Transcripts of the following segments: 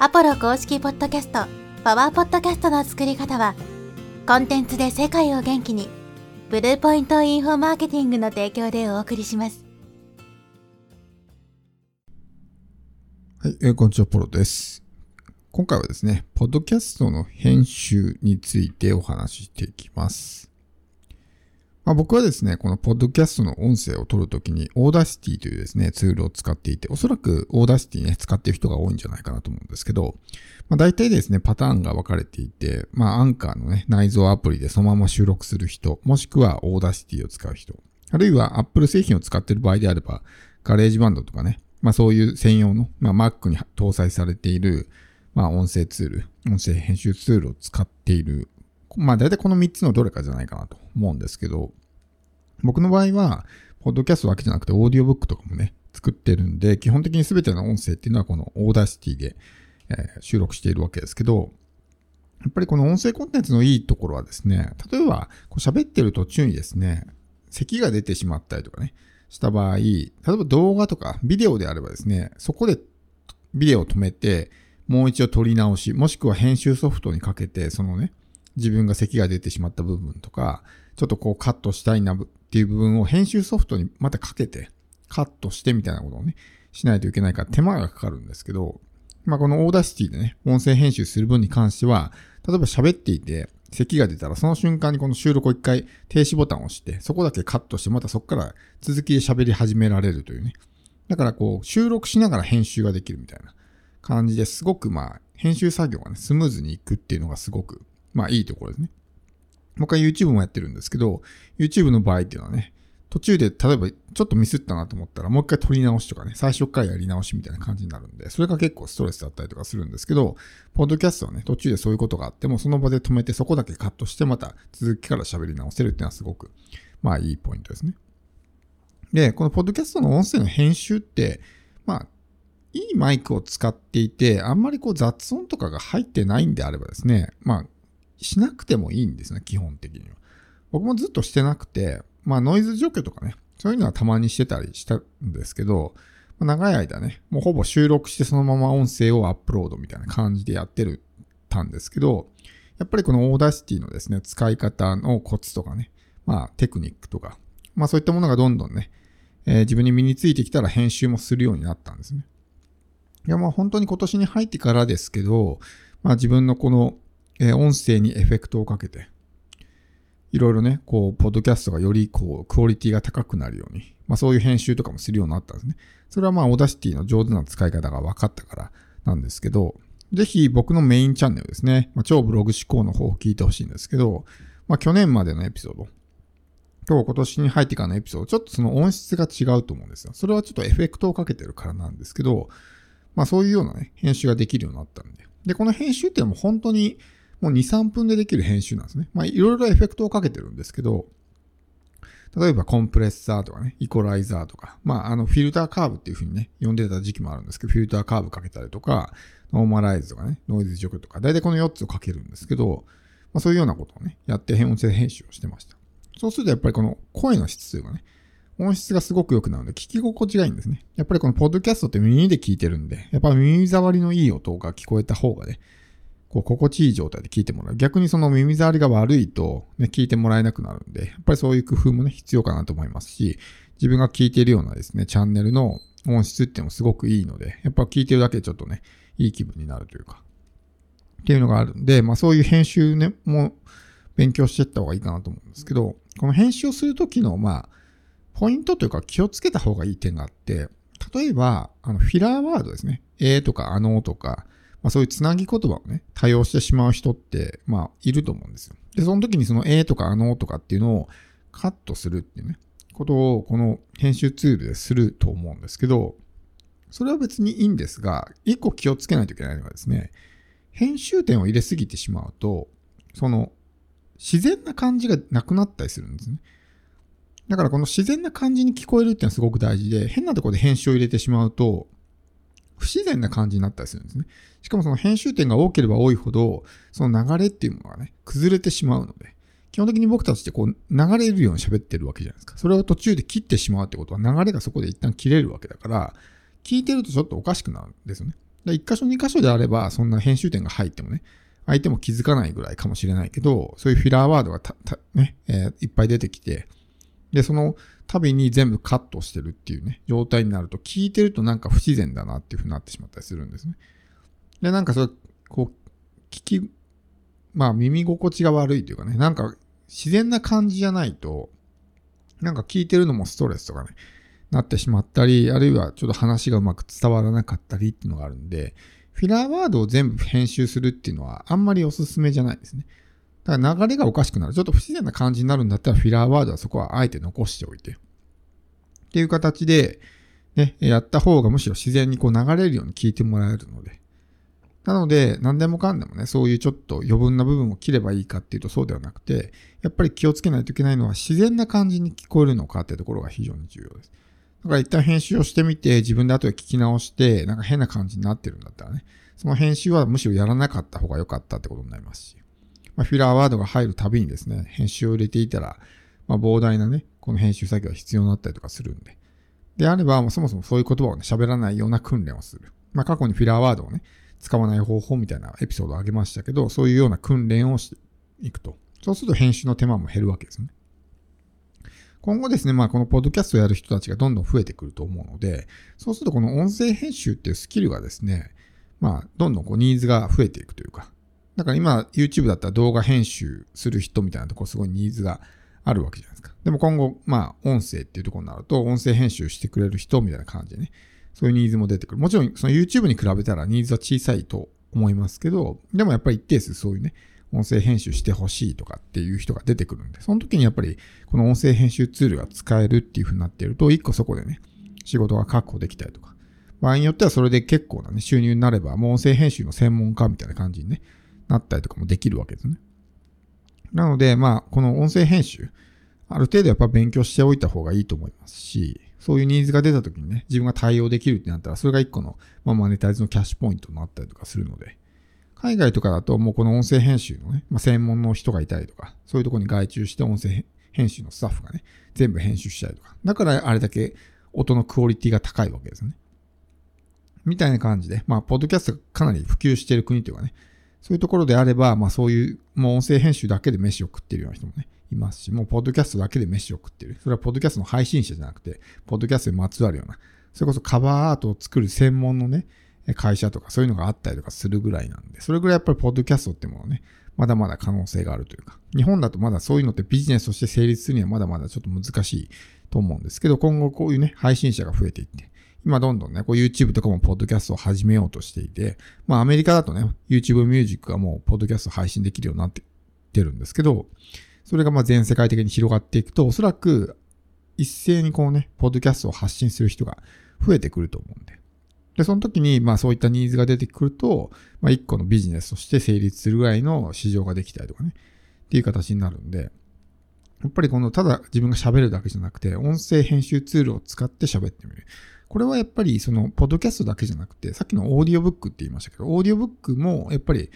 アポロ公式ポッドキャスト、アポロポッドキャストの作り方は、コンテンツで世界を元気に、ブルーポイントインフォマーケティングの提供でお送りします。はい、えーこんにちは、アポロです。今回はですね、ポッドキャストの編集についてお話ししていきます。まあ、僕はですね、このポッドキャストの音声を取るときに、 Audacity というですね、ツールを使っていて、おそらく Audacity ね、使っている人が多いんじゃないかなと思うんですけど、まあ、大体ですね、パターンが分かれていて、まあ、アンカーのね、内蔵アプリでそのまま収録する人、もしくは Audacity を使う人、あるいは Apple 製品を使っている場合であれば、 GarageBand とかね、まあそういう専用の、まあ Mac に搭載されている、まあ音声ツール、音声編集ツールを使っている。まあ大体この3つのどれかじゃないかなと思うんですけど、僕の場合は、ポッドキャストだけじゃなくてオーディオブックとかもね、作ってるんで、基本的に全ての音声っていうのはこの Audacity で、えー収録しているわけですけど、やっぱりこの音声コンテンツのいいところはですね、例えばこう喋ってる途中にですね、咳が出てしまったりとかね、した場合、例えば動画とかビデオであればですね、そこでビデオを止めて、もう一度撮り直し、もしくは編集ソフトにかけて、そのね、自分が咳が出てしまった部分とか、ちょっとこうカットしたいなっていう部分を編集ソフトにまたかけて、カットしてみたいなことをね、しないといけないから手間がかかるんですけど、まあこの Audacity でね、音声編集する分に関しては、例えば喋っていて、咳が出たらその瞬間にこの収録を一回停止ボタンを押して、そこだけカットして、またそこから続きで喋り始められるというね。だからこう、収録しながら編集ができるみたいな感じですごくまあ、編集作業がね、スムーズにいくっていうのがすごく、まあいいところですね。僕は YouTube もやってるんですけど、YouTube の場合っていうのはね、途中で例えばちょっとミスったなと思ったらもう一回撮り直しとかね、最初からやり直しみたいな感じになるんで、それが結構ストレスだったりとかするんですけど、ポッドキャストはね、途中でそういうことがあっても、その場で止めてそこだけカットしてまた続きから喋り直せるっていうのはすごく、まあいいポイントですね。で、このポッドキャストの音声の編集って、まあ、いいマイクを使っていて、あんまりこう雑音とかが入ってないんであればですね、まあ、しなくてもいいんですね、基本的には。僕もずっとしてなくて、まあノイズ除去とかね、そういうのはたまにしてたりしたんですけど、まあ長い間ね、もうほぼ収録してそのまま音声をアップロードみたいな感じでやってるたんですけど、やっぱりこの Audacity のですね、使い方のコツとかね、まあテクニックとか、まあそういったものがどんどんね、えー自分に身についてきたら編集もするようになったんですね。いやまあ本当に今年に入ってからですけど、まあ自分のこの、えー音声にエフェクトをかけて、いろいろね、こう、ポッドキャストがよりこう、クオリティが高くなるように、まあそういう編集とかもするようになったんですね。それはまあオダシティの上手な使い方が分かったからなんですけど、ぜひ僕のメインチャンネルですね、まあ、超ブログ思考の方を聞いてほしいんですけど、まあ去年までのエピソード、と今年に入ってからのエピソード、ちょっとその音質が違うと思うんですよ。それはちょっとエフェクトをかけてるからなんですけど、まあそういうようなね、編集ができるようになったんで。で、この編集っていうのも本当にもう2、3分でできる編集なんですね。まあいろいろエフェクトをかけてるんですけど、例えばコンプレッサーとかね、イコライザーとか、まああのフィルターカーブっていう風にね、呼んでた時期もあるんですけど、フィルターカーブかけたりとか、ノーマライズとかね、ノイズ除去とか、大体この4つをかけるんですけど、まあそういうようなことをね、やって音声編集をしてました。そうするとやっぱりこの声の質というかね、音質がすごく良くなるので聞き心地がいいんですね。やっぱりこのポッドキャストって耳で聞いてるんで、やっぱ耳障りのいい音が聞こえた方がね、こう心地いい状態で聞いてもらう。逆にその耳障りが悪いと、ね、聞いてもらえなくなるんで、やっぱりそういう工夫もね、必要かなと思いますし、自分が聞いているようなですね、チャンネルの音質っていうのもすごくいいので、やっぱ聞いてるだけでちょっとね、いい気分になるというか、っていうのがあるんで、まあそういう編集ね、も勉強していった方がいいかなと思うんですけど、この編集をするときの、まあ、ポイントというか気をつけた方がいい点があって、例えば、あの、フィラーワードですね。えーとか、あのーとか、まあそういうつなぎ言葉をね、多用してしまう人って、まあ、いると思うんですよ。で、その時にそのえーとか、あのーとかっていうのをカットするっていうね、ことをこの編集ツールですると思うんですけど、それは別にいいんですが、一個気をつけないといけないのはですね、編集点を入れすぎてしまうと、その、自然な感じがなくなったりするんですね。だからこの自然な感じに聞こえるっていうのはすごく大事で、変なとこで編集を入れてしまうと、不自然な感じになったりするんですね。しかもその編集点が多ければ多いほど、その流れっていうものがね、崩れてしまうので、基本的に僕たちってこう流れるように喋ってるわけじゃないですか。それを途中で切ってしまうってことは流れがそこで一旦切れるわけだから、聞いてるとちょっとおかしくなるんですよね。で一箇所二箇所であれば、そんな編集点が入ってもね、相手も気づかないぐらいかもしれないけど、そういうフィラーワードがた、ね、えー、いっぱい出てきて、で、その度に全部カットしてるっていうね、状態になると、聞いてるとなんか不自然だなっていう風になってしまったりするんですね。で、なんかそれ、こう、聞き、まあ耳心地が悪いというかね、なんか自然な感じじゃないと、なんか聞いてるのもストレスとかね、なってしまったり、あるいはちょっと話がうまく伝わらなかったりっていうのがあるんで、フィラーワードを全部編集するっていうのはあんまりおすすめじゃないですね。だから流れがおかしくなる。ちょっと不自然な感じになるんだったらフィラーワードはそこはあえて残しておいて。っていう形で、ね、やった方がむしろ自然にこう流れるように聞いてもらえるので。なので、何でもかんでもね、そういうちょっと余分な部分を切ればいいかっていうとそうではなくて、やっぱり気をつけないといけないのは自然な感じに聞こえるのかっていうところが非常に重要です。だから一旦編集をしてみて、自分で後で聞き直して、なんか変な感じになってるんだったらね、その編集はむしろやらなかった方が良かったってことになりますし、まあ、フィラーワードが入るたびにですね、編集を入れていたら、まあ、膨大なね、この編集作業が必要になったりとかするんで。であれば、そもそもそういう言葉をね、喋らないような訓練をする。まあ、過去にフィラーワードをね、使わない方法みたいなエピソードをあげましたけど、そういうような訓練をしていくと。そうすると編集の手間も減るわけですね。今後ですね、まあこのポッドキャストをやる人たちがどんどん増えてくると思うので、そうするとこの音声編集っていうスキルがですね、まあどんどんこうニーズが増えていくというか、だから今 YouTube だったら動画編集する人みたいなとこすごいニーズがあるわけじゃないですか。でも今後、まあ音声っていうところになると音声編集してくれる人みたいな感じでね、そういうニーズも出てくる。もちろんその YouTube に比べたらニーズは小さいと思いますけど、でもやっぱり一定数そういうね、音声編集してほしいとかっていう人が出てくるんで、その時にやっぱりこの音声編集ツールが使えるっていう風になっていると、一個そこでね、仕事が確保できたりとか、場合によってはそれで結構なね、収入になれば、もう音声編集の専門家みたいな感じにね、なったりとかもできるわけですね。なので、まあ、この音声編集、ある程度やっぱ勉強しておいた方がいいと思いますし、そういうニーズが出た時にね、自分が対応できるってなったら、それが一個の、まあ、マネタイズのキャッシュポイントになったりとかするので、海外とかだともうこの音声編集のね、まあ、専門の人がいたりとか、そういうとこに外注して音声編集のスタッフがね、全部編集したりとか。だからあれだけ音のクオリティが高いわけですね。みたいな感じで、まあ、ポッドキャストがかなり普及している国というかね、そういうところであれば、まあそういう、もう音声編集だけで飯を食ってるような人もね、いますし、もうポッドキャストだけで飯を食ってる。それはポッドキャストの配信者じゃなくて、ポッドキャストにまつわるような、それこそカバーアートを作る専門のね、会社とかそういうのがあったりとかするぐらいなんで、それぐらいやっぱりポッドキャストってものね、まだまだ可能性があるというか、日本だとまだそういうのってビジネスとして成立するにはまだまだちょっと難しいと思うんですけど、今後こういうね、配信者が増えていって、今どんどんね、こう YouTube とかもポッドキャストを始めようとしていて、まあアメリカだとね、YouTube ミュージックがもうポッドキャスト配信できるようになってってるんですけど、それがまあ全世界的に広がっていくと、おそらく一斉にこうね、ポッドキャストを発信する人が増えてくると思うんで、で、その時に、まあそういったニーズが出てくると、まあ一個のビジネスとして成立するぐらいの市場ができたりとかね、っていう形になるんで、やっぱりこの、ただ自分が喋るだけじゃなくて、音声編集ツールを使って喋ってみる。これはやっぱりその、ポッドキャストだけじゃなくて、さっきのオーディオブックって言いましたけど、オーディオブックもやっぱり、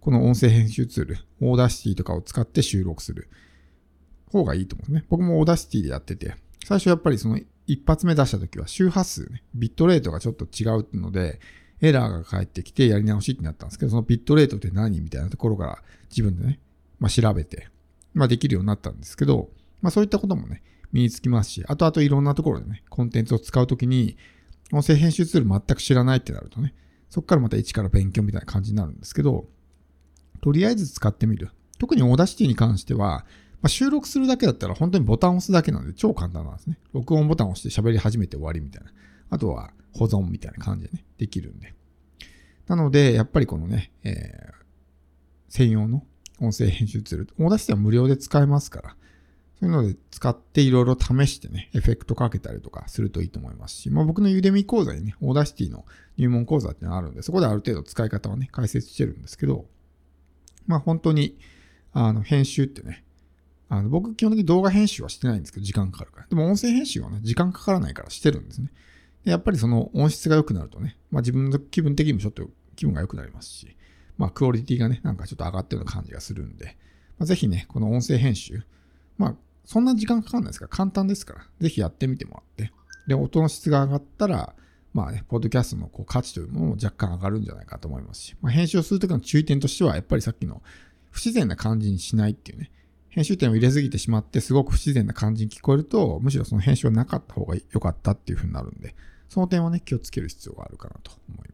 この音声編集ツール、 Audacity とかを使って収録する方がいいと思うんですね。僕も Audacity でやってて、最初やっぱりその一発目出した時は周波数ね、ビットレートがちょっと違うので、エラーが返ってきてやり直しってなったんですけど、そのビットレートって何みたいなところから自分でね、まあ調べて、まあできるようになったんですけど、まあそういったこともね、身につきますし、あとあといろんなところでね、コンテンツを使うときに、音声編集ツール全く知らないってなるとね、そこからまた一から勉強みたいな感じになるんですけど、とりあえず使ってみる。特に Audacity に関しては、まあ、収録するだけだったら本当にボタンを押すだけなんで超簡単なんですね。録音ボタンを押して喋り始めて終わりみたいな。あとは保存みたいな感じでね、できるんで。なので、やっぱりこのね、えー、専用の音声編集ツール、 Audacity は無料で使えますから、そういうので使っていろいろ試してね、エフェクトかけたりとかするといいと思いますし、まあ僕の Udemy 講座にね、 Audacity の入門講座っていうのがあるんで、そこである程度使い方をね、解説してるんですけど、まあ本当に、あの、編集ってね、あの僕、基本的に動画編集はしてないんですけど、時間かかるから。でも音声編集はね、時間かからないからしてるんですね。でやっぱりその音質が良くなるとね、まあ自分の気分的にもちょっと気分が良くなりますし、まあクオリティがね、なんかちょっと上がってるような感じがするんで、まあ、ぜひね、この音声編集、まあそんな時間かかんないですから、簡単ですから、ぜひやってみてもらって、で、音の質が上がったら、まあね、ポッドキャストのこう価値というものも若干上がるんじゃないかと思いますし、まあ、編集をするときの注意点としては、やっぱりさっきの不自然な感じにしないっていうね、編集点を入れすぎてしまって、すごく不自然な感じに聞こえると、むしろその編集はなかった方が良かったっていう風になるんで、その点はね、気をつける必要があるかなと思います。